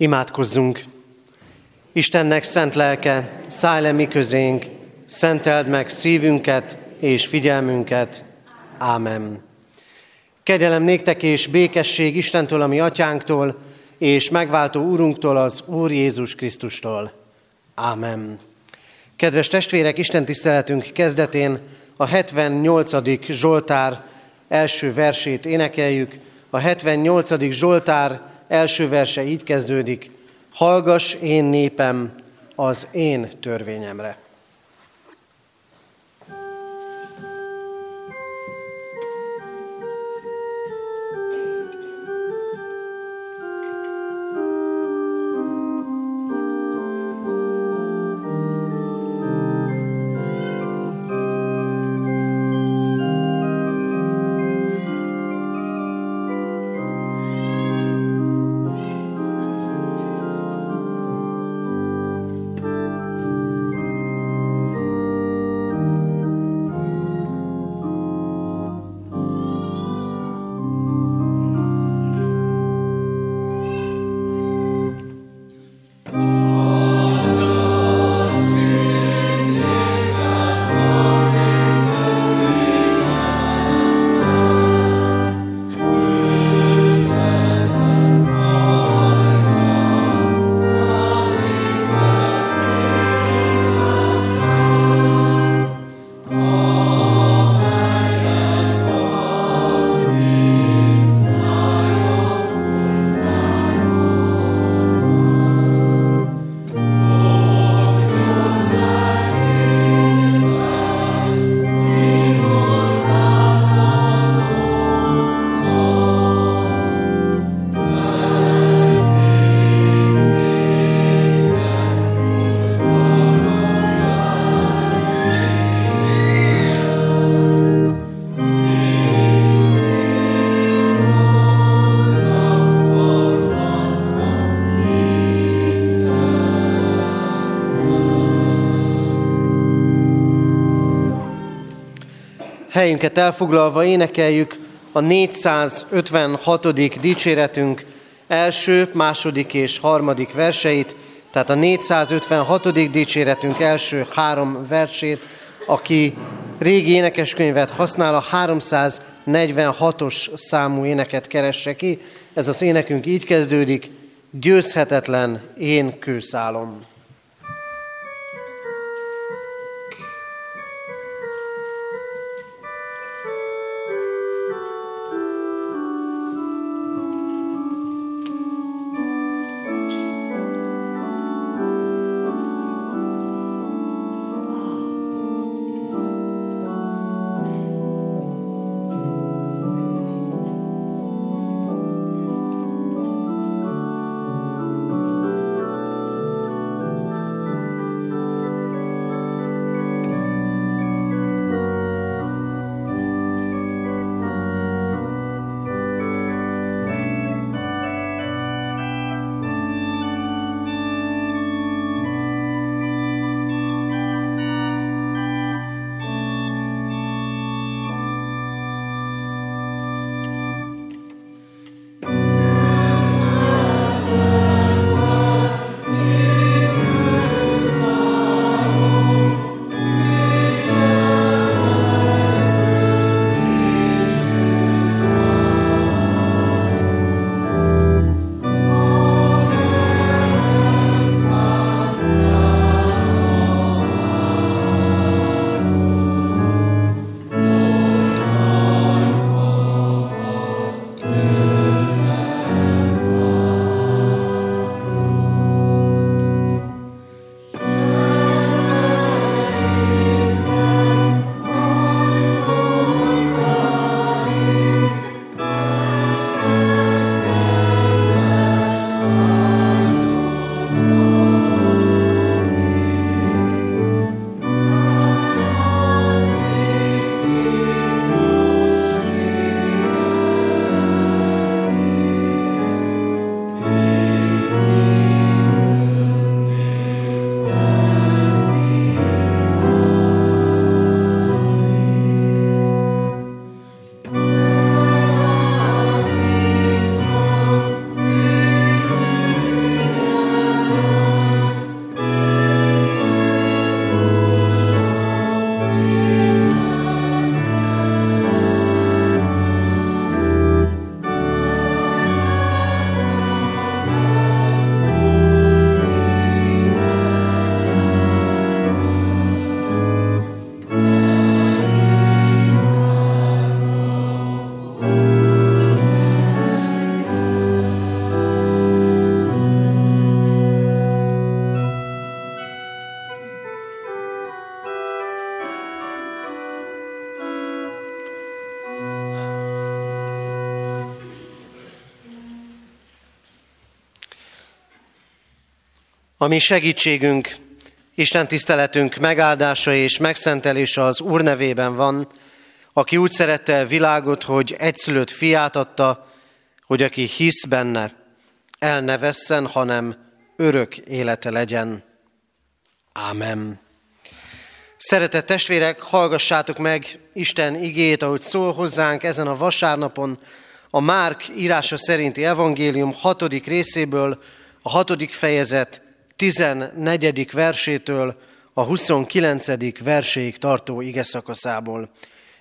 Imádkozzunk! Istennek szent lelke, szállj le mi közénk, szenteld meg szívünket és figyelmünket. Ámen. Kegyelem néktek és békesség Istentől, ami atyánktól, és megváltó Úrunktól, az Úr Jézus Krisztustól. Ámen. Kedves testvérek, Isten tiszteletünk kezdetén a 78. Zsoltár első versét énekeljük. A 78. Zsoltár első verse így kezdődik. Hallgass én népem az én törvényemre. Helyünket elfoglalva énekeljük a 456. dicséretünk első, második és harmadik verseit, tehát a 456. dicséretünk első három versét, aki régi énekeskönyvet használ, a 346-os számú éneket keresse ki. Ez az énekünk így kezdődik, győzhetetlen én kőszálom. Ami segítségünk, Isten tiszteletünk megáldása és megszentelése az Úr nevében van, aki úgy szerette a világot, hogy egyszülött fiát adta, hogy aki hisz benne, el ne vesszen, hanem örök élete legyen. Ámen. Szeretett testvérek, hallgassátok meg Isten igét, ahogy szól hozzánk ezen a vasárnapon, a Márk írása szerinti evangélium hatodik részéből, a hatodik fejezet 14. versétől a 29. verséig tartó ige szakaszából.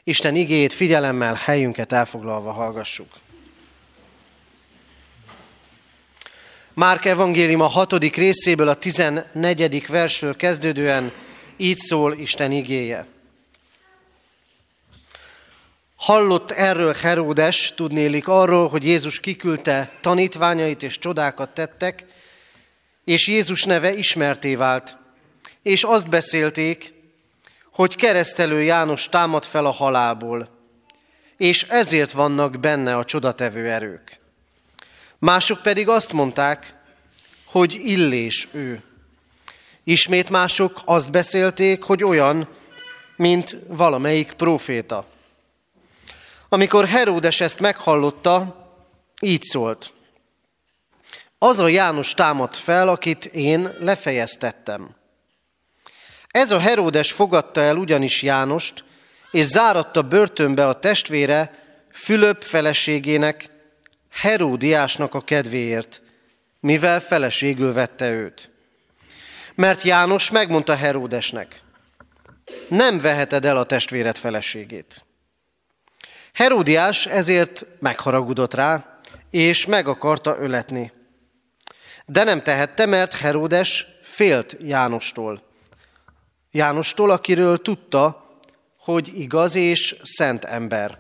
Isten igét figyelemmel helyünket elfoglalva hallgassuk. Márk evangélium a hatodik részéből a 14. versről kezdődően így szól Isten igéje. Hallott erről Heródes, tudnélik arról, hogy Jézus kiküldte tanítványait és csodákat tettek, és Jézus neve ismerté vált, és azt beszélték, hogy keresztelő János támad fel a halálból, és ezért vannak benne a csodatevő erők. Mások pedig azt mondták, hogy illés ő. Ismét mások azt beszélték, hogy olyan, mint valamelyik próféta. Amikor Heródes ezt meghallotta, így szólt. Az a János támadt fel, akit én lefejeztettem. Ez a Heródes fogadta el ugyanis Jánost, és záratta börtönbe a testvére Fülöp feleségének, Heródiásnak a kedvéért, mivel feleségül vette őt. Mert János megmondta Heródesnek, nem veheted el a testvéred feleségét. Heródiás ezért megharagudott rá, és meg akarta öletni. De nem tehette, mert Heródes félt Jánostól. Jánostól, akiről tudta, hogy igaz és szent ember.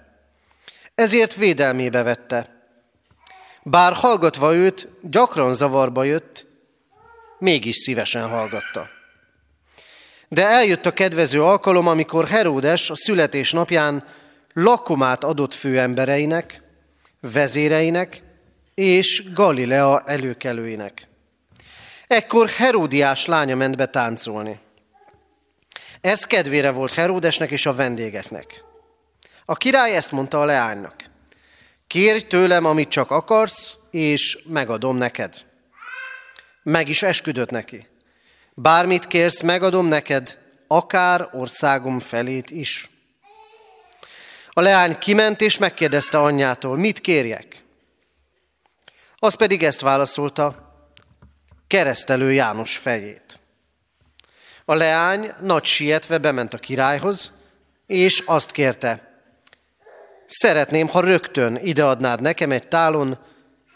Ezért védelmébe vette. Bár hallgatva őt, gyakran zavarba jött, mégis szívesen hallgatta. De eljött a kedvező alkalom, amikor Heródes a születésnapján lakomát adott főembereinek, vezéreinek és Galilea előkelőinek. Ekkor Heródiás lánya ment be táncolni. Ez kedvére volt Heródesnek és a vendégeknek. A király ezt mondta a leánynak. Kérj tőlem, amit csak akarsz, és megadom neked. Meg is esküdött neki. Bármit kérsz, megadom neked, akár országom felét is. A leány kiment és megkérdezte anyjától, mit kérjek? Az pedig ezt válaszolta, keresztelő János fejét. A leány nagy sietve bement a királyhoz, és azt kérte, szeretném, ha rögtön ideadnád nekem egy tálon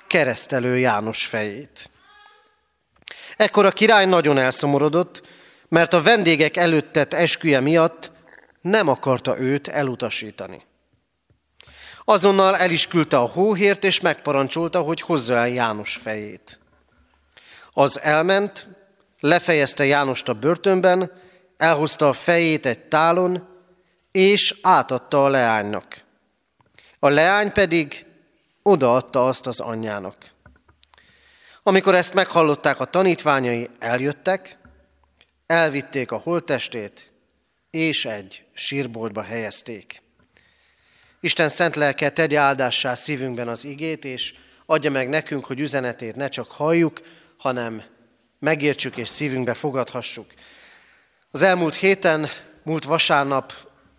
keresztelő János fejét. Ekkor a király nagyon elszomorodott, mert a vendégek előttet esküje miatt nem akarta őt elutasítani. Azonnal el is küldte a hóhért, és megparancsolta, hogy hozza el János fejét. Az elment, lefejezte Jánost a börtönben, elhozta a fejét egy tálon, és átadta a leánynak. A leány pedig odaadta azt az anyjának. Amikor ezt meghallották a tanítványai, eljöttek, elvitték a holttestét, és egy sírboltba helyezték. Isten szent lelke tegye áldássá szívünkben az igét, és adja meg nekünk, hogy üzenetét ne csak halljuk, hanem megértsük és szívünkbe fogadhassuk. Az elmúlt héten, múlt vasárnap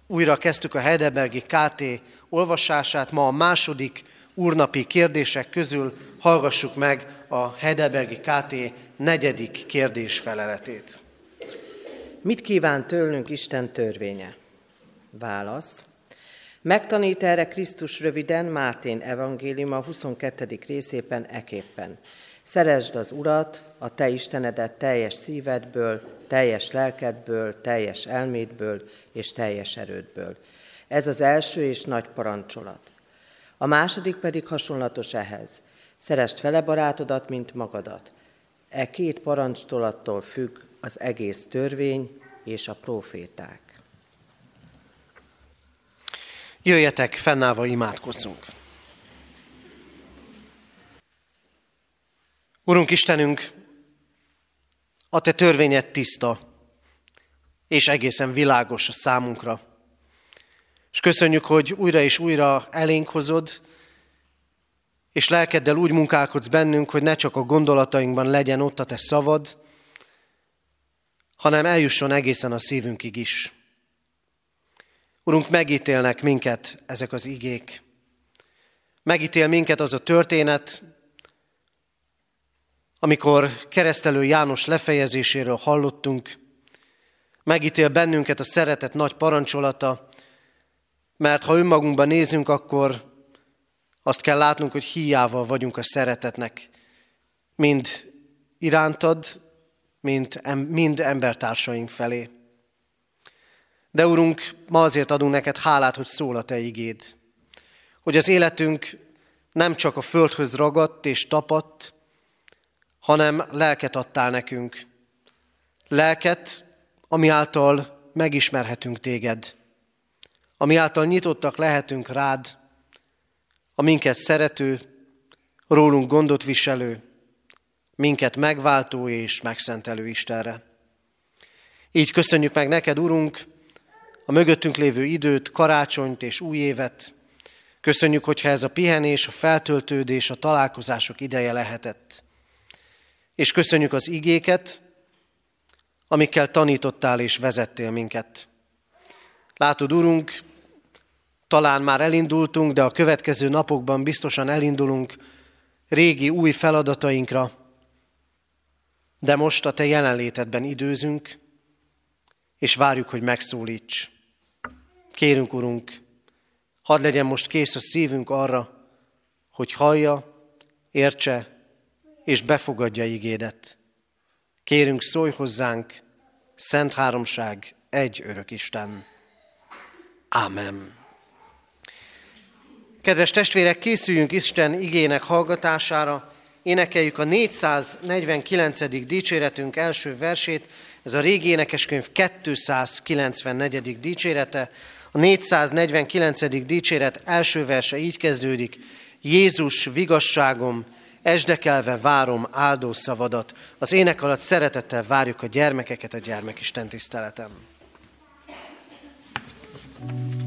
újra kezdtük a Heidelbergi KT olvasását. Ma a második úrnapi kérdések közül hallgassuk meg a Heidelbergi KT negyedik kérdés feleletét. Mit kíván tőlünk Isten törvénye? Válasz. Megtanít erre Krisztus röviden Mátén evangélium a 22. részében eképpen. Szeresd az Urat, a te Istenedet teljes szívedből, teljes lelkedből, teljes elmédből és teljes erődből. Ez az első és nagy parancsolat. A második pedig hasonlatos ehhez. Szeresd fele barátodat, mint magadat. E két parancstolattól függ az egész törvény és a proféták. Jöjjetek, fennállva imádkozzunk. Urunk Istenünk, A te törvényed tiszta, és egészen világos a számunkra. És köszönjük, hogy újra és újra elénk hozod, és lelkeddel úgy munkálkodsz bennünk, hogy ne csak a gondolatainkban legyen ott a te szavad, hanem eljusson egészen a szívünkig is. Urunk, megítélnek minket ezek az igék. Megítél minket az a történet, amikor keresztelő János lefejezéséről hallottunk, megítél bennünket a szeretet nagy parancsolata, mert ha önmagunkban nézünk, akkor azt kell látnunk, hogy hiával vagyunk a szeretetnek, mind irántad, mind, mind embertársaink felé. De Urunk, ma azért adunk neked hálát, hogy szól a Te igéd. Hogy az életünk nem csak a földhöz ragadt és tapadt, hanem lelket adtál nekünk. Lelket, ami által megismerhetünk téged, ami által nyitottak lehetünk rád, a minket szerető, rólunk gondot viselő, minket megváltó és megszentelő Istenre. Így köszönjük meg neked, Urunk, a mögöttünk lévő időt, karácsonyt és új évet. Köszönjük, hogyha ez a pihenés, a feltöltődés, a találkozások ideje lehetett. És köszönjük az igéket, amikkel tanítottál és vezettél minket. Látod, Urunk, talán már elindultunk, de a következő napokban biztosan elindulunk régi új feladatainkra, de most a Te jelenlétedben időzünk, és várjuk, hogy megszólíts. Kérünk, Urunk, hadd legyen most kész a szívünk arra, hogy hallja, értse és befogadja igédet. Kérünk, szólj hozzánk, Szent Háromság, egy örök Isten. Amen. Kedves testvérek, készüljünk Isten igének hallgatására, énekeljük a 449. dicséretünk első versét, ez a régi énekeskönyv 294. dicsérete, a 449. dicséret első verse így kezdődik, Jézus vigasságom, esdekelve várom áldó szavadat. Az ének alatt szeretettel várjuk a gyermekeket a gyermekisten tiszteletem. thank you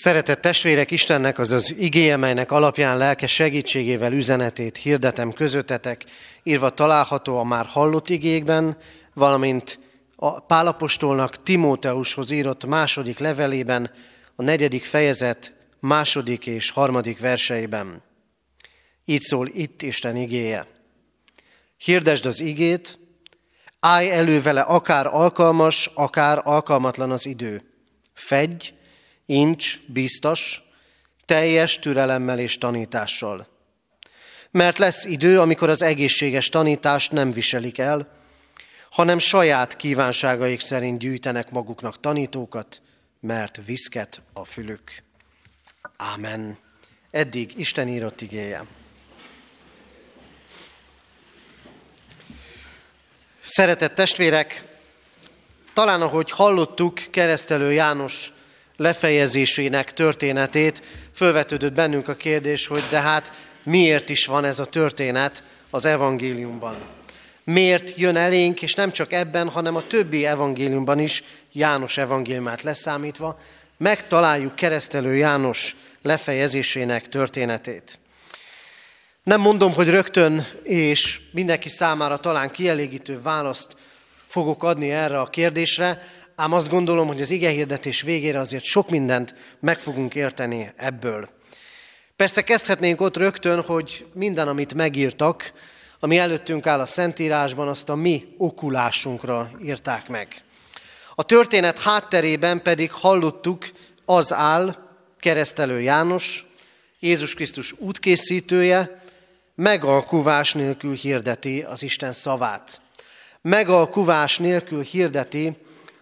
Szeretett testvérek, Istennek az az igéje, melynek alapján lelke segítségével üzenetét hirdetem közöttetek, írva található a már hallott igékben, valamint a Pálapostolnak Timóteushoz írott második levelében, a negyedik fejezet második és harmadik verseiben. Így szól itt Isten igéje. Hirdesd az igét, állj elő vele akár alkalmas, akár alkalmatlan az idő. Fedj, incs, biztos, teljes türelemmel és tanítással. Mert lesz idő, amikor az egészséges tanítást nem viselik el, hanem saját kívánságaik szerint gyűjtenek maguknak tanítókat, mert viszket a fülük. Ámen. Eddig Isten írott igéje. Szeretett testvérek, talán ahogy hallottuk keresztelő János lefejezésének történetét, fölvetődött bennünk a kérdés, hogy de hát miért is van ez a történet az evangéliumban. Miért jön elénk, és nem csak ebben, hanem a többi evangéliumban is, János evangéliumát leszámítva, megtaláljuk keresztelő János lefejezésének történetét. Nem mondom, hogy rögtön és mindenki számára talán kielégítő választ fogok adni erre a kérdésre, ám azt gondolom, hogy az igehirdetés végére azért sok mindent meg fogunk érteni ebből. Persze kezdhetnénk ott rögtön, hogy minden, amit megírtak, ami előttünk áll a Szentírásban, azt a mi okulásunkra írták meg. A történet hátterében pedig hallottuk, az áll, keresztelő János, Jézus Krisztus útkészítője, megalkuvás nélkül hirdeti az Isten szavát. Megalkuvás nélkül hirdeti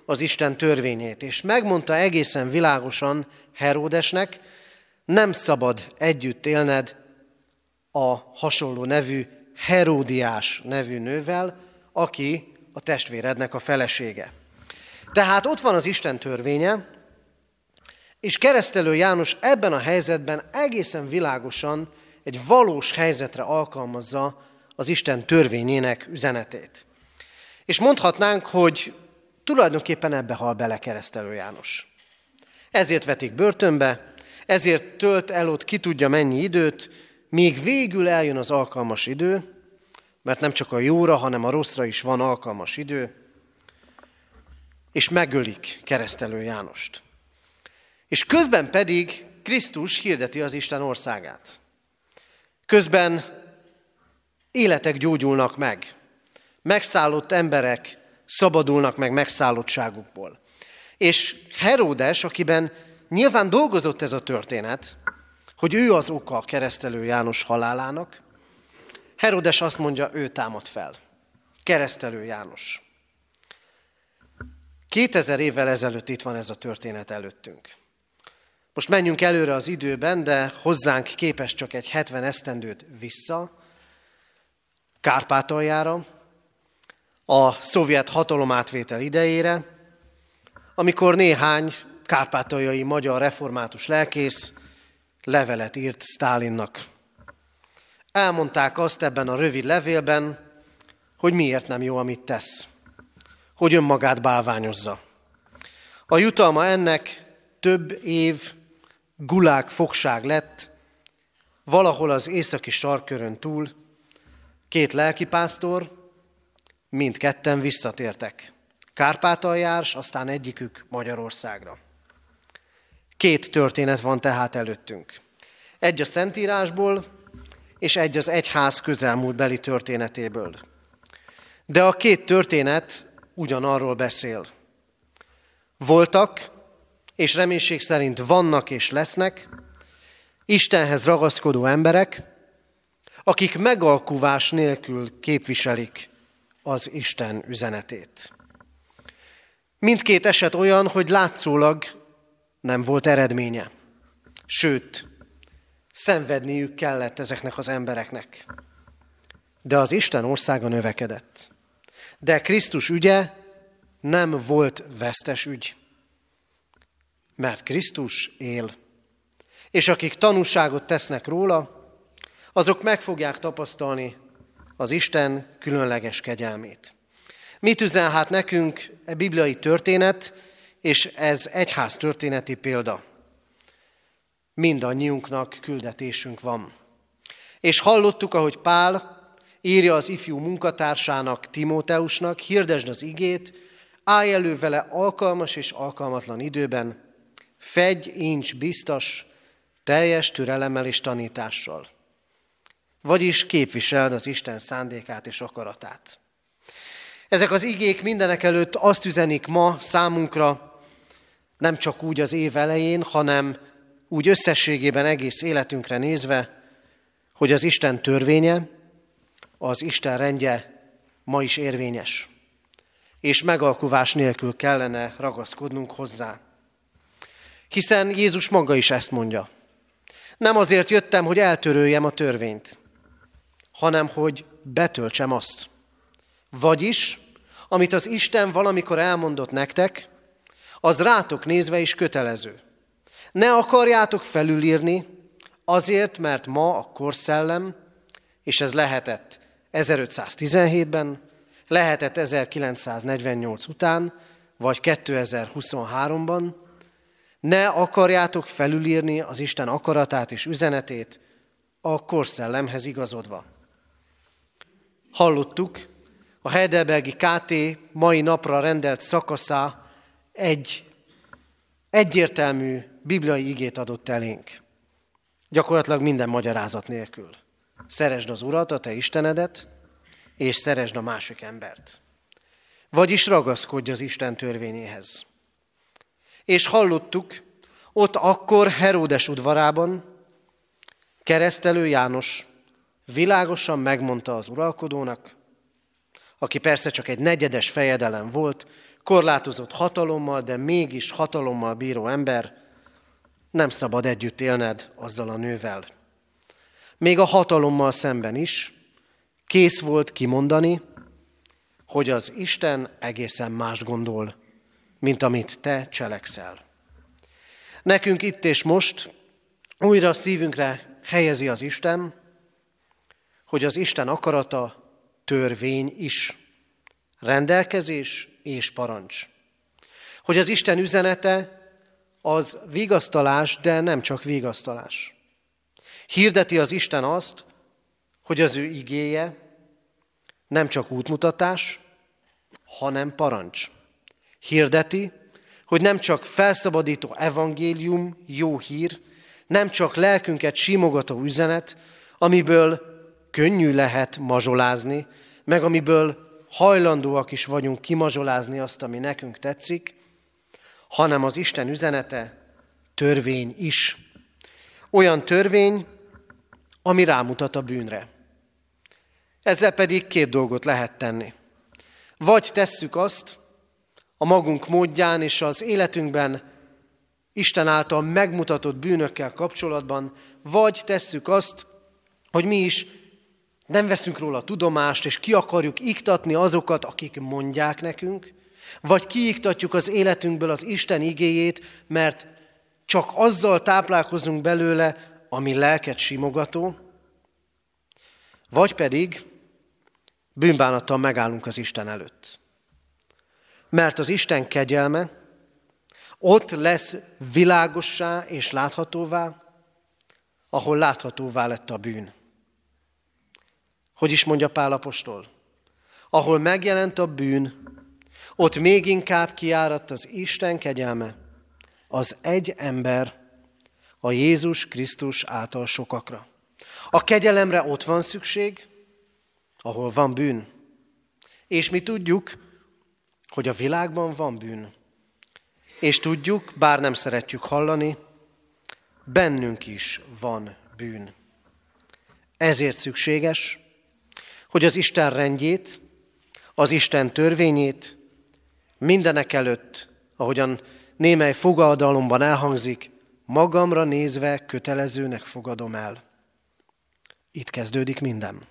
az Isten törvényét. És megmondta egészen világosan Heródesnek, nem szabad együtt élned a hasonló nevű Heródiás nevű nővel, aki a testvérednek a felesége. Tehát ott van az Isten törvénye, és keresztelő János ebben a helyzetben egészen világosan egy valós helyzetre alkalmazza az Isten törvényének üzenetét. És mondhatnánk, hogy tulajdonképpen ebbe hal bele keresztelő János. Ezért vetik börtönbe, ezért tölt el ott ki tudja mennyi időt, még végül eljön az alkalmas idő, mert nem csak a jóra, hanem a rosszra is van alkalmas idő, és megölik keresztelő Jánost. És közben pedig Krisztus hirdeti az Isten országát. Közben életek gyógyulnak meg, megszállott emberek szabadulnak meg megszállottságukból. És Heródes, akiben nyilván dolgozott ez a történet, hogy ő az oka a keresztelő János halálának, Herodes azt mondja, ő támad fel. Keresztelő János. 2000 évvel ezelőtt itt van ez a történet előttünk. Most menjünk előre az időben, de hozzánk képes csak egy 70 esztendőt vissza, Kárpátaljára, a szovjet hatalomátvétel idejére, amikor néhány kárpátaljai magyar református lelkész levelet írt Stálinnak. Elmondták azt ebben a rövid levélben, hogy miért nem jó, amit tesz, hogy önmagát bálványozza. A jutalma ennek több év gulák fogság lett, valahol az északi sarkörön túl, két lelkipásztor, mindketten visszatértek. Kárpátaljárs, aztán egyikük Magyarországra. Két történet van tehát előttünk. Egy a Szentírásból, és egy az egyház közelmúlt beli történetéből. De a két történet ugyanarról beszél. Voltak, és reménység szerint vannak és lesznek, Istenhez ragaszkodó emberek, akik megalkuvás nélkül képviselik az Isten üzenetét. Mindkét eset olyan, hogy látszólag nem volt eredménye. Sőt, szenvedniük kellett ezeknek az embereknek. De az Isten országa növekedett. De Krisztus ügye nem volt vesztes ügy. Mert Krisztus él. És akik tanúságot tesznek róla, azok meg fogják tapasztalni az Isten különleges kegyelmét. Mit üzen hát nekünk e bibliai történet, és ez egyház történeti példa? mindannyiunknak küldetésünk van. És hallottuk, ahogy Pál írja az ifjú munkatársának, Timóteusnak, hirdesd az igét, állj elő vele alkalmas és alkalmatlan időben, fegy, incs, biztos, teljes türelemmel és tanítással. Vagyis képviseld az Isten szándékát és akaratát. Ezek az igék mindenek előtt azt üzenik ma számunkra, nem csak úgy az év elején, hanem úgy összességében egész életünkre nézve, hogy az Isten törvénye, az Isten rendje ma is érvényes, és megalkuvás nélkül kellene ragaszkodnunk hozzá. Hiszen Jézus maga is ezt mondja. Nem azért jöttem, hogy eltöröljem a törvényt, hanem hogy betöltsem azt. Vagyis, amit az Isten valamikor elmondott nektek, az rátok nézve is kötelező. Ne akarjátok felülírni, azért, mert ma a korszellem, és ez lehetett 1517-ben, lehetett 1948 után, vagy 2023-ban, ne akarjátok felülírni az Isten akaratát és üzenetét a korszellemhez igazodva. Hallottuk, a Heidelbergi KT mai napra rendelt szakaszá egy egyértelmű bibliai igét adott elénk. Gyakorlatilag minden magyarázat nélkül. Szeresd az Urat, a te Istenedet, és szeresd a másik embert. Vagyis ragaszkodj az Isten törvényéhez. És hallottuk, ott akkor Heródes udvarában keresztelő János világosan megmondta az uralkodónak, aki persze csak egy negyedes fejedelem volt, korlátozott hatalommal, de mégis hatalommal bíró ember, nem szabad együtt élned azzal a nővel. Még a hatalommal szemben is kész volt kimondani, hogy az Isten egészen más gondol, mint amit te cselekszel. Nekünk itt és most újra szívünkre helyezi az Isten, hogy az Isten akarata törvény is, rendelkezés és parancs. Hogy az Isten üzenete az vigasztalás, de nem csak vigasztalás. Hirdeti az Isten azt, hogy az ő igéje nem csak útmutatás, hanem parancs. Hirdeti, hogy nem csak felszabadító evangélium, jó hír, nem csak lelkünket simogató üzenet, amiből könnyű lehet mazsolázni, meg amiből hajlandóak is vagyunk kimazsolázni azt, ami nekünk tetszik, hanem az Isten üzenete törvény is. Olyan törvény, ami rámutat a bűnre. Ezzel pedig két dolgot lehet tenni. Vagy tesszük azt a magunk módján és az életünkben Isten által megmutatott bűnökkel kapcsolatban, vagy tesszük azt, hogy mi is nem veszünk róla tudomást, és ki akarjuk iktatni azokat, akik mondják nekünk, vagy kiiktatjuk az életünkből az Isten igéjét, mert csak azzal táplálkozunk belőle, ami lelket simogató, vagy pedig bűnbánattal megállunk az Isten előtt. Mert az Isten kegyelme ott lesz világossá és láthatóvá, ahol láthatóvá lett a bűn. Hogy is mondja Pál apostol? Ahol megjelent a bűn, ott még inkább kiáradt az Isten kegyelme, az egy ember, a Jézus Krisztus által sokakra. A kegyelemre ott van szükség, ahol van bűn. És mi tudjuk, hogy a világban van bűn. És tudjuk, bár nem szeretjük hallani, bennünk is van bűn. Ezért szükséges, hogy az Isten rendjét, az Isten törvényét mindenek előtt, ahogyan némely fogadalomban elhangzik, magamra nézve kötelezőnek fogadom el. Itt kezdődik minden.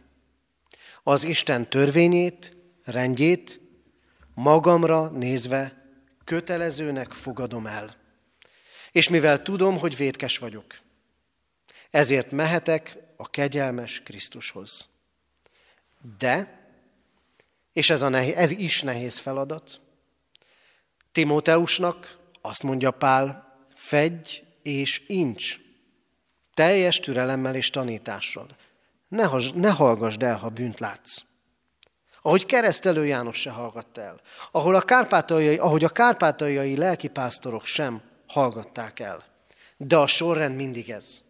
Az Isten törvényét, rendjét magamra nézve kötelezőnek fogadom el. És mivel tudom, hogy vétkes vagyok, ezért mehetek a kegyelmes Krisztushoz. De, és ez, a nehéz, ez is nehéz feladat, Timóteusnak azt mondja Pál, fegy és incs, teljes türelemmel és tanítással. Ne, ne hallgassd el, ha bűnt látsz. Ahogy keresztelő János se hallgatta el. Ahol a kárpátaljai, ahogy a kárpátaljai lelkipásztorok sem hallgatták el. De a sorrend mindig ez.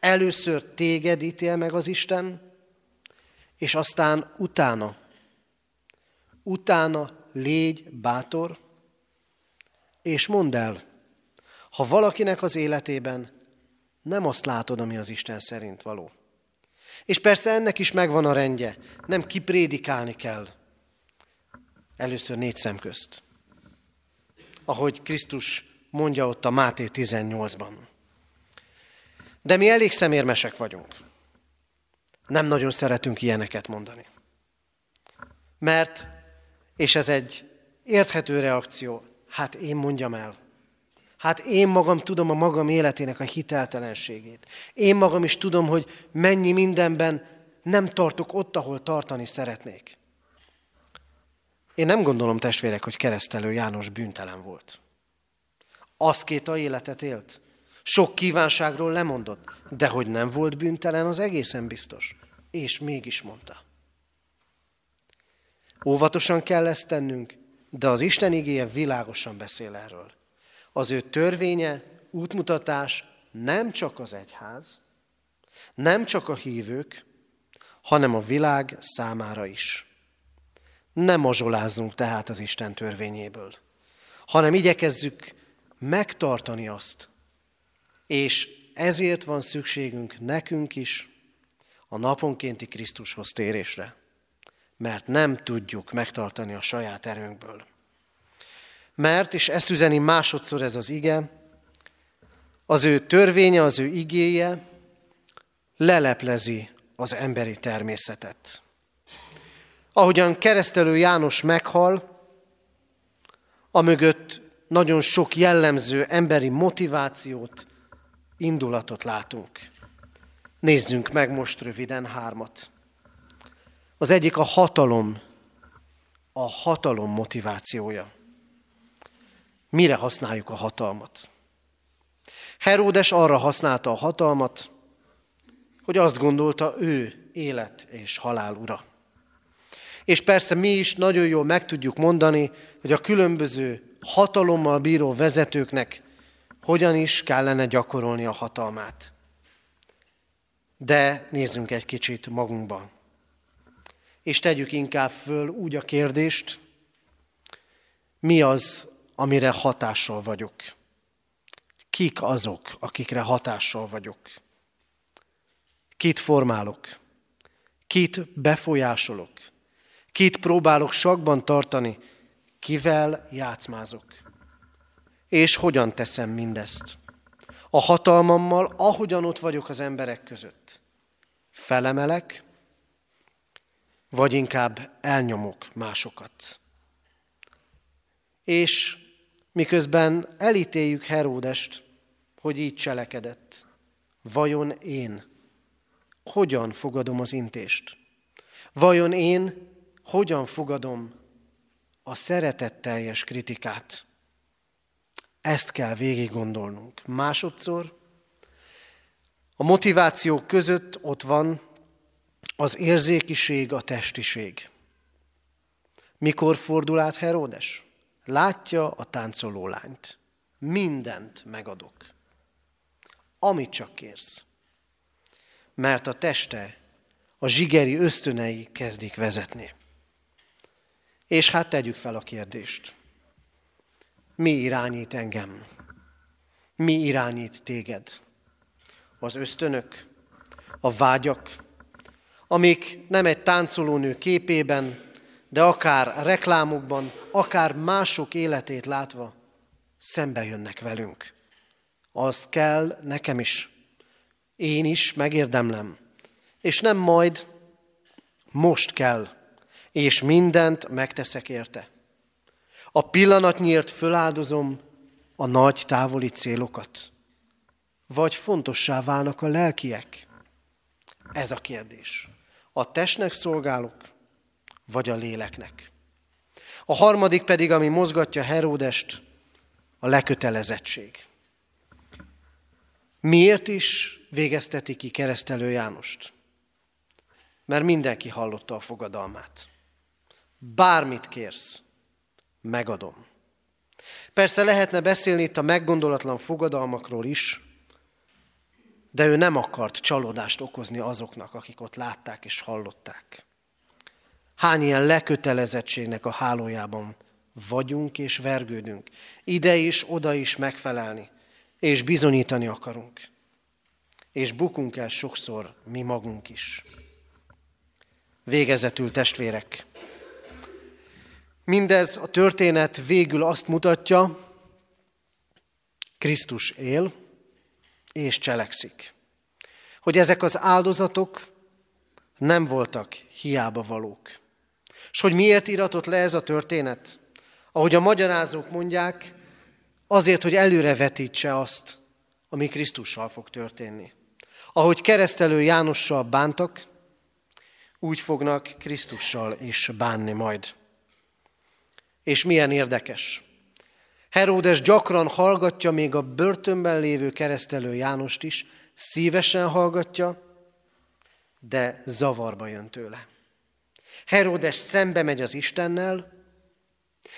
Először téged ítél meg az Isten, és aztán utána, utána légy bátor, és mondd el, ha valakinek az életében nem azt látod, ami az Isten szerint való. És persze ennek is megvan a rendje, nem kiprédikálni kell. Először négy szem közt. Ahogy Krisztus mondja ott a Máté 18-ban. De mi elég szemérmesek vagyunk. Nem nagyon szeretünk ilyeneket mondani. Mert, és ez egy érthető reakció, hát én mondjam el. Hát én magam tudom a magam életének a hiteltelenségét. Én magam is tudom, hogy mennyi mindenben nem tartok ott, ahol tartani szeretnék. Én nem gondolom, testvérek, hogy keresztelő János bűntelen volt. két a életet élt. Sok kívánságról lemondott, de hogy nem volt bűntelen, az egészen biztos. És mégis mondta. Óvatosan kell ezt tennünk, de az Isten igéje világosan beszél erről. Az ő törvénye, útmutatás nem csak az egyház, nem csak a hívők, hanem a világ számára is. Nem mazsolázzunk tehát az Isten törvényéből, hanem igyekezzük megtartani azt, és ezért van szükségünk nekünk is a naponkénti Krisztushoz térésre, mert nem tudjuk megtartani a saját erőnkből. Mert, és ezt üzeni másodszor ez az ige, az ő törvénye, az ő igéje leleplezi az emberi természetet. Ahogyan keresztelő János meghal, amögött nagyon sok jellemző emberi motivációt, indulatot látunk. Nézzünk meg most röviden hármat. Az egyik a hatalom, a hatalom motivációja. Mire használjuk a hatalmat? Heródes arra használta a hatalmat, hogy azt gondolta, ő élet és halál ura. És persze mi is nagyon jól meg tudjuk mondani, hogy a különböző hatalommal bíró vezetőknek hogyan is kellene gyakorolni a hatalmát. De nézzünk egy kicsit magunkba. És tegyük inkább föl úgy a kérdést, mi az, amire hatással vagyok? Kik azok, akikre hatással vagyok? Kit formálok? Kit befolyásolok? Kit próbálok sakban tartani? Kivel játszmázok? És hogyan teszem mindezt? A hatalmammal, ahogyan ott vagyok az emberek között. Felemelek, vagy inkább elnyomok másokat. És miközben elítéljük Heródest, hogy így cselekedett, vajon én hogyan fogadom az intést? Vajon én hogyan fogadom a szeretetteljes kritikát? Ezt kell végig gondolnunk. Másodszor, a motivációk között ott van az érzékiség, a testiség. Mikor fordul át Heródes? Látja a táncoló lányt. Mindent megadok. Amit csak kérsz. Mert a teste, a zsigeri ösztönei kezdik vezetni. És hát tegyük fel a kérdést. Mi irányít engem? Mi irányít téged? Az ösztönök, a vágyak, amik nem egy táncolónő képében, de akár reklámokban, akár mások életét látva szembe jönnek velünk. Az kell nekem is. Én is megérdemlem. És nem majd, most kell, és mindent megteszek érte. A pillanatnyért föláldozom a nagy távoli célokat? Vagy fontossá válnak a lelkiek? Ez a kérdés. A testnek szolgálok, vagy a léleknek? A harmadik pedig, ami mozgatja Heródest, a lekötelezettség. Miért is végezteti ki keresztelő Jánost? Mert mindenki hallotta a fogadalmát. Bármit kérsz, megadom. Persze lehetne beszélni itt a meggondolatlan fogadalmakról is, de ő nem akart csalódást okozni azoknak, akik ott látták és hallották. Hány ilyen lekötelezettségnek a hálójában vagyunk és vergődünk. Ide is, oda is megfelelni, és bizonyítani akarunk. És bukunk el sokszor mi magunk is. Végezetül testvérek. Mindez a történet végül azt mutatja, Krisztus él és cselekszik. Hogy ezek az áldozatok nem voltak hiába valók. És hogy miért iratott le ez a történet? Ahogy a magyarázók mondják, azért, hogy előrevetítse azt, ami Krisztussal fog történni. Ahogy keresztelő Jánossal bántak, úgy fognak Krisztussal is bánni majd. És milyen érdekes. Heródes gyakran hallgatja még a börtönben lévő keresztelő Jánost is, szívesen hallgatja, de zavarba jön tőle. Heródes szembe megy az Istennel,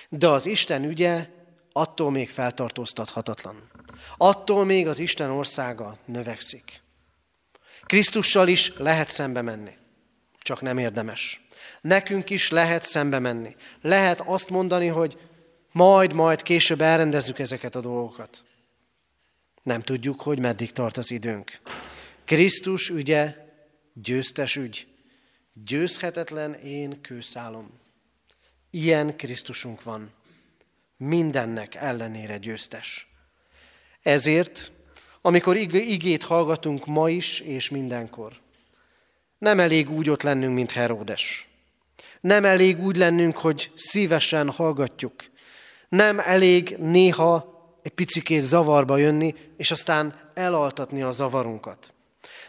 de az Isten ügye attól még feltartóztathatatlan. Attól még az Isten országa növekszik. Krisztussal is lehet szembe menni, csak nem érdemes. Nekünk is lehet szembe menni. Lehet azt mondani, hogy majd, majd később elrendezzük ezeket a dolgokat. Nem tudjuk, hogy meddig tart az időnk. Krisztus ügye győztes ügy. Győzhetetlen én kőszálom. Ilyen Krisztusunk van. Mindennek ellenére győztes. Ezért, amikor igét hallgatunk ma is és mindenkor, nem elég úgy ott lennünk, mint Heródes. Nem elég úgy lennünk, hogy szívesen hallgatjuk. Nem elég néha egy picikét zavarba jönni, és aztán elaltatni a zavarunkat.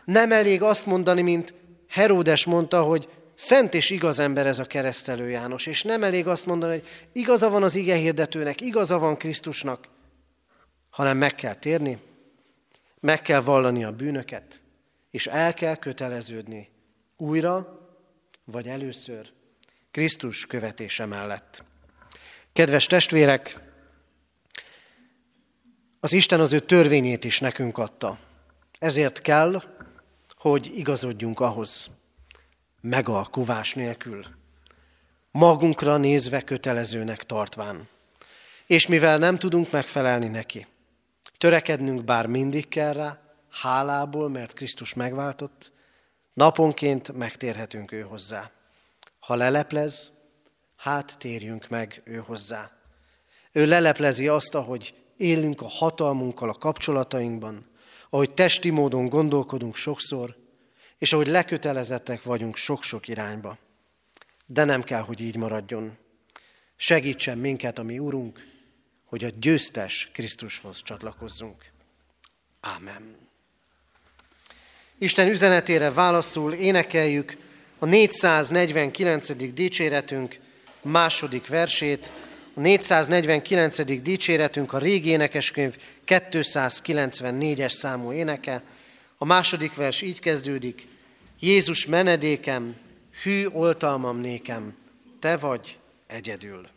Nem elég azt mondani, mint Heródes mondta, hogy szent és igaz ember ez a keresztelő János, és nem elég azt mondani, hogy igaza van az ige hirdetőnek, igaza van Krisztusnak, hanem meg kell térni, meg kell vallani a bűnöket, és el kell köteleződni újra, vagy először Krisztus követése mellett. Kedves testvérek, az Isten az ő törvényét is nekünk adta. Ezért kell, hogy igazodjunk ahhoz, megalkuvás nélkül, magunkra nézve kötelezőnek tartván. És mivel nem tudunk megfelelni neki, törekednünk bár mindig kell rá, hálából, mert Krisztus megváltott, naponként megtérhetünk ő hozzá. Ha leleplez, hát térjünk meg ő hozzá. Ő leleplezi azt, ahogy élünk a hatalmunkkal, a kapcsolatainkban, ahogy testi módon gondolkodunk sokszor, és ahogy lekötelezettek vagyunk sok-sok irányba. De nem kell, hogy így maradjon. Segítsen minket a mi Urunk, hogy a győztes Krisztushoz csatlakozzunk. Ámen. Isten üzenetére válaszul énekeljük a 449. dicséretünk második versét, a 449. dicséretünk a régi énekeskönyv 294-es számú éneke. A második vers így kezdődik. Jézus menedékem, hű oltalmam nékem, te vagy egyedül.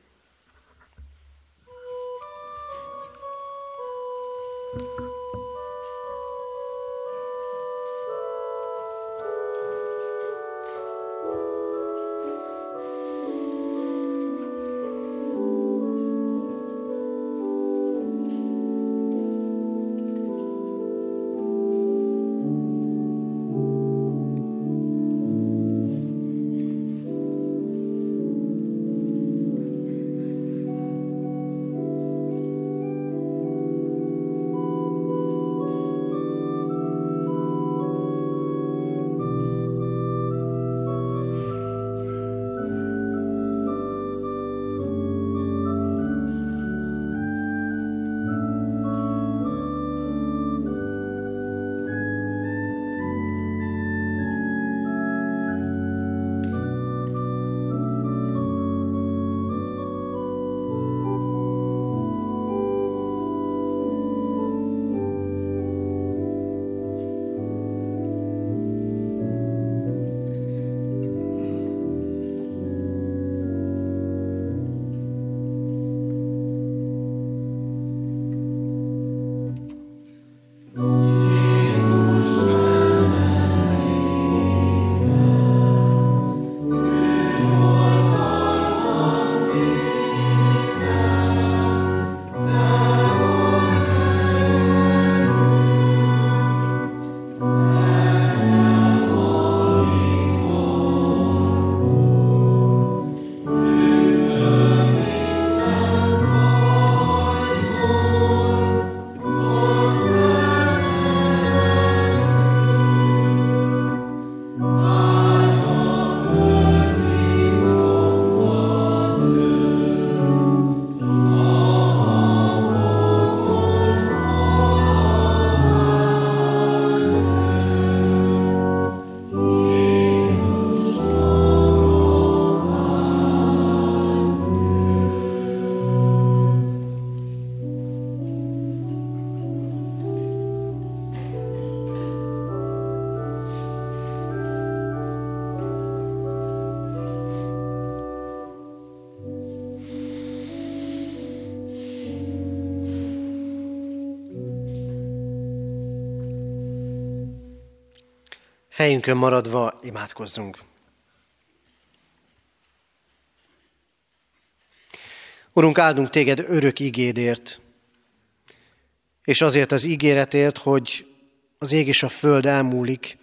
Helyünkön maradva imádkozzunk. Urunk, áldunk téged örök ígédért, és azért az ígéretért, hogy az ég és a föld elmúlik,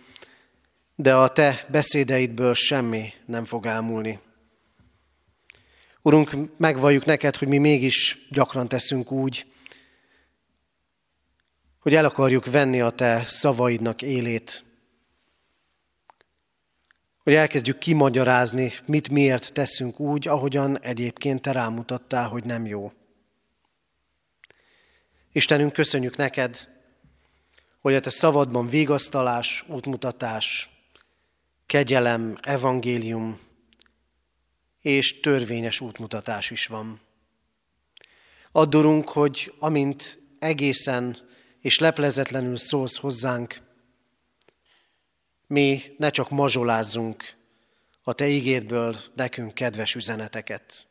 de a te beszédeidből semmi nem fog elmúlni. Urunk, megvalljuk neked, hogy mi mégis gyakran teszünk úgy, hogy el akarjuk venni a te szavaidnak élét, hogy elkezdjük kimagyarázni, mit miért teszünk úgy, ahogyan egyébként te rámutattál, hogy nem jó. Istenünk, köszönjük neked, hogy a te szavadban vigasztalás, útmutatás, kegyelem, evangélium és törvényes útmutatás is van. Addurunk, hogy amint egészen és leplezetlenül szólsz hozzánk, mi ne csak mazsolázzunk a Te ígédből nekünk kedves üzeneteket.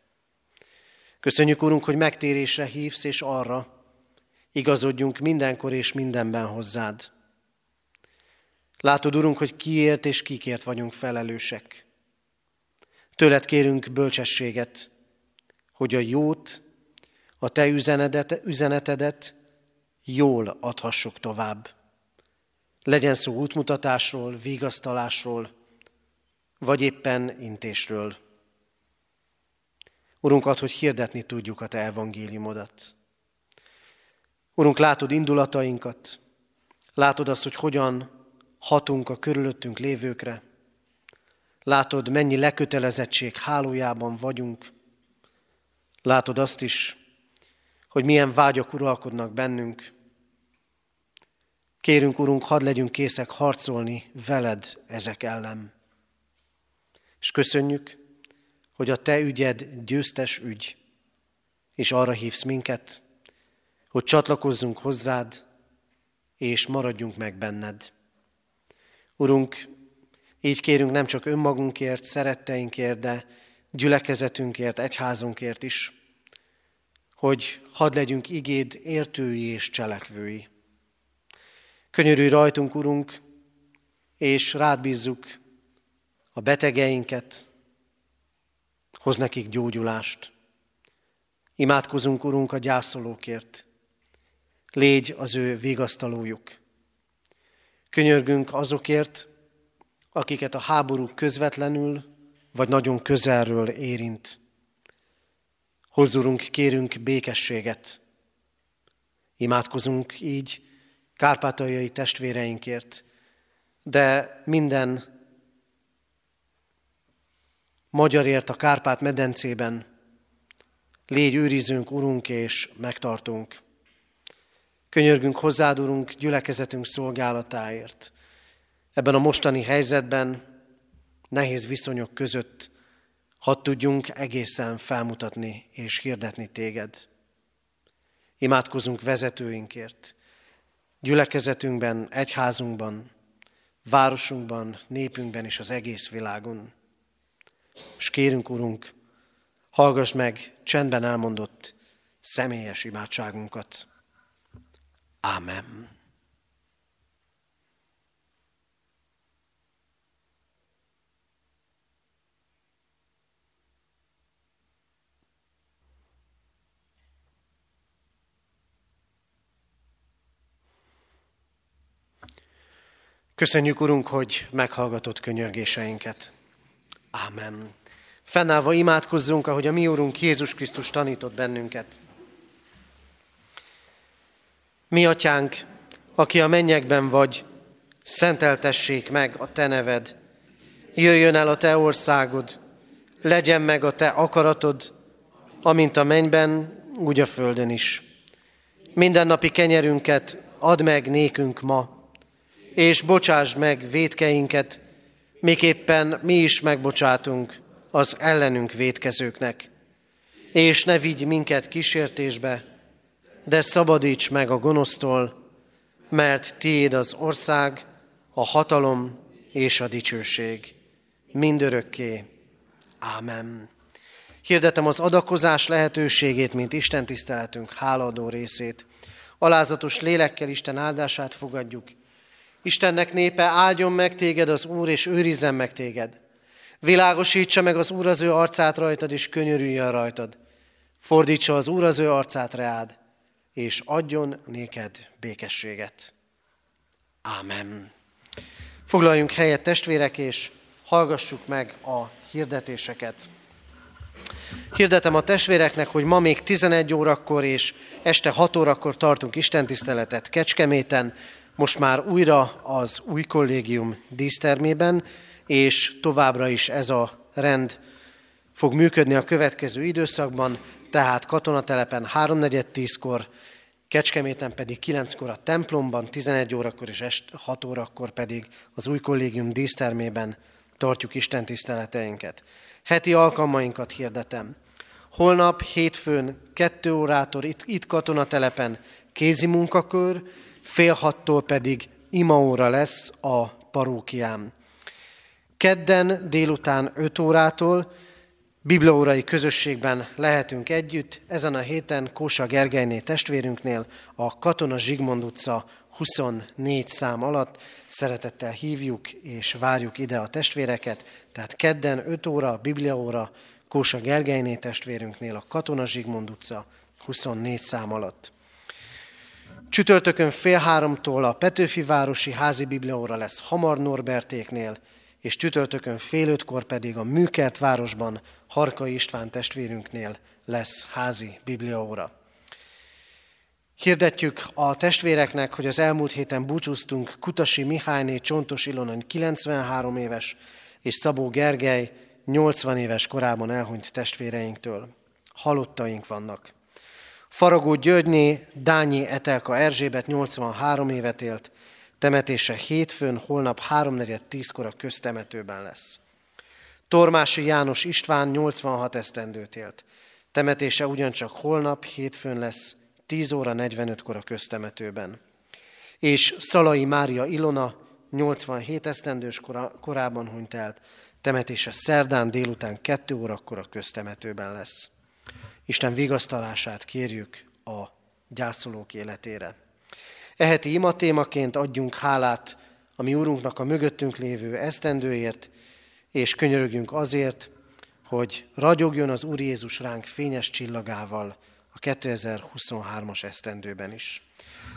Köszönjük, Urunk, hogy megtérésre hívsz, és arra igazodjunk mindenkor és mindenben hozzád. Látod, Urunk, hogy kiért és kikért vagyunk felelősek. Tőled kérünk bölcsességet, hogy a jót, a Te üzenetedet jól adhassuk tovább. Legyen szó útmutatásról, vigasztalásról, vagy éppen intésről. Urunk, ad, hogy hirdetni tudjuk a Te evangéliumodat. Urunk, látod indulatainkat, látod azt, hogy hogyan hatunk a körülöttünk lévőkre, látod, mennyi lekötelezettség hálójában vagyunk, látod azt is, hogy milyen vágyak uralkodnak bennünk, Kérünk, Urunk, hadd legyünk készek harcolni veled ezek ellen. És köszönjük, hogy a Te ügyed győztes ügy, és arra hívsz minket, hogy csatlakozzunk hozzád, és maradjunk meg benned. Urunk, így kérünk nem csak önmagunkért, szeretteinkért, de gyülekezetünkért, egyházunkért is, hogy hadd legyünk igéd értői és cselekvői. Könyörülj rajtunk, Urunk, és rád bízzuk a betegeinket, hoz nekik gyógyulást. Imádkozunk, Urunk, a gyászolókért. Légy az ő vigasztalójuk. Könyörgünk azokért, akiket a háború közvetlenül vagy nagyon közelről érint. Hozzurunk, kérünk békességet. Imádkozunk így kárpátaljai testvéreinkért, de minden magyarért a Kárpát medencében légy őrizünk, Urunk, és megtartunk. Könyörgünk hozzád, Urunk, gyülekezetünk szolgálatáért. Ebben a mostani helyzetben, nehéz viszonyok között, hadd tudjunk egészen felmutatni és hirdetni téged. Imádkozunk vezetőinkért, gyülekezetünkben, egyházunkban, városunkban, népünkben és az egész világon. És kérünk, Urunk, hallgass meg csendben elmondott személyes imádságunkat. Ámen. Köszönjük, Urunk, hogy meghallgatott könyörgéseinket. Ámen. Fennállva imádkozzunk, ahogy a mi Urunk Jézus Krisztus tanított bennünket. Mi, Atyánk, aki a mennyekben vagy, szenteltessék meg a Te neved. Jöjjön el a Te országod, legyen meg a Te akaratod, amint a mennyben, úgy a földön is. Mindennapi kenyerünket add meg nékünk ma, és bocsáss meg védkeinket, miképpen mi is megbocsátunk az ellenünk védkezőknek. És ne vigy minket kísértésbe, de szabadíts meg a gonosztól, mert tiéd az ország, a hatalom és a dicsőség. Mindörökké. Ámen. Hirdetem az adakozás lehetőségét, mint Isten tiszteletünk háladó részét. Alázatos lélekkel Isten áldását fogadjuk, Istennek népe, áldjon meg téged az Úr, és őrizzen meg téged. Világosítsa meg az Úr az ő arcát rajtad, és könyörüljön rajtad. Fordítsa az Úr az ő arcát reád, és adjon néked békességet. Ámen. Foglaljunk helyet, testvérek, és hallgassuk meg a hirdetéseket. Hirdetem a testvéreknek, hogy ma még 11 órakor és este 6 órakor tartunk istentiszteletet Kecskeméten, most már újra az új kollégium dísztermében, és továbbra is ez a rend fog működni a következő időszakban, tehát katonatelepen 3.4.10-kor, Kecskeméten pedig 9-kor a templomban, 11 órakor és est 6 órakor pedig az új kollégium dísztermében tartjuk Isten tiszteleteinket. Heti alkalmainkat hirdetem. Holnap hétfőn 2 órától itt, itt katonatelepen kézi munkakör, fél hattól pedig imaóra lesz a parókiám. Kedden délután 5 órától Bibliaórai közösségben lehetünk együtt, ezen a héten Kósa Gergelyné testvérünknél a Katona Zsigmond utca 24 szám alatt. Szeretettel hívjuk és várjuk ide a testvéreket, tehát kedden 5 óra, Bibliaóra, Kósa Gergelyné testvérünknél a Katona Zsigmond utca 24 szám alatt. Csütörtökön fél háromtól a Petőfi Városi Házi Bibliaóra lesz Hamar Norbertéknél, és csütörtökön fél ötkor pedig a Műkert városban Harka István testvérünknél lesz házi bibliaóra. Hirdetjük a testvéreknek, hogy az elmúlt héten búcsúztunk Kutasi Mihályné Csontos Ilonon 93 éves, és Szabó Gergely 80 éves korában elhunyt testvéreinktől. Halottaink vannak. Faragó Györgyné Dányi Etelka Erzsébet 83 évet élt, Temetése hétfőn, holnap 3.4.10-kor a köztemetőben lesz. Tormási János István 86 esztendőt élt. Temetése ugyancsak holnap, hétfőn lesz, 10 óra 45-kor a köztemetőben. És Szalai Mária Ilona 87 esztendős korában hunyt el. Temetése szerdán délután 2 órakor a köztemetőben lesz. Isten vigasztalását kérjük a gyászolók életére. Eheti ima témaként adjunk hálát a mi Úrunknak a mögöttünk lévő esztendőért, és könyörögjünk azért, hogy ragyogjon az Úr Jézus ránk fényes csillagával a 2023-as esztendőben is.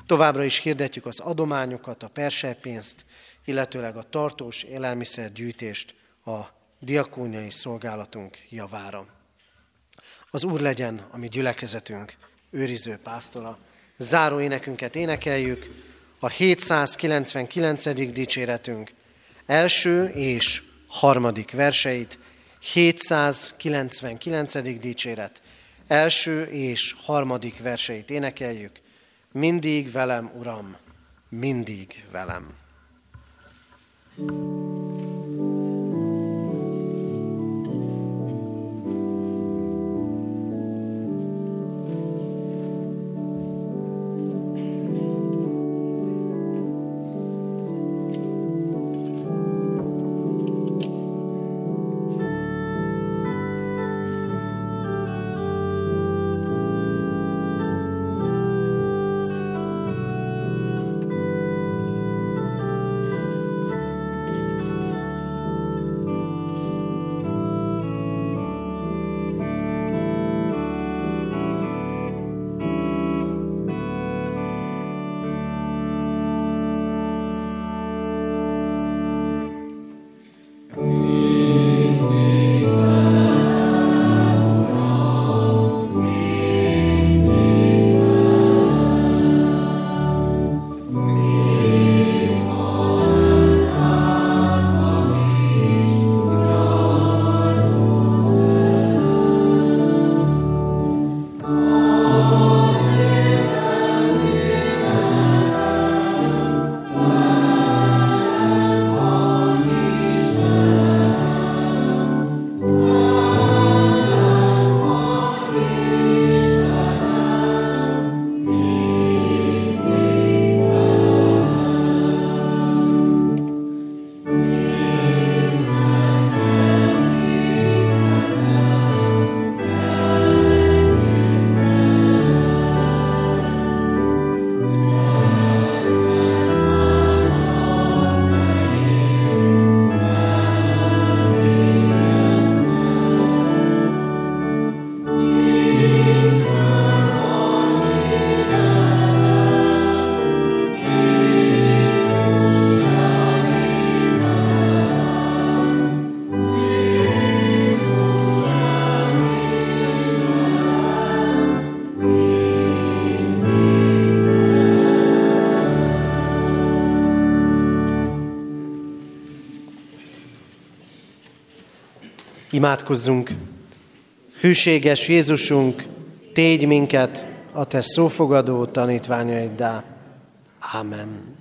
Továbbra is hirdetjük az adományokat, a persejpénzt, illetőleg a tartós élelmiszergyűjtést a diakóniai szolgálatunk javára. Az Úr legyen a mi gyülekezetünk őriző pásztora, záró énekünket énekeljük, a 799. dicséretünk első és harmadik verseit, 799. dicséret első és harmadik verseit énekeljük. Mindig velem, Uram, mindig velem. thank you Imádkozzunk! Hűséges Jézusunk, tégy minket a Te szófogadó tanítványaiddá. Amen.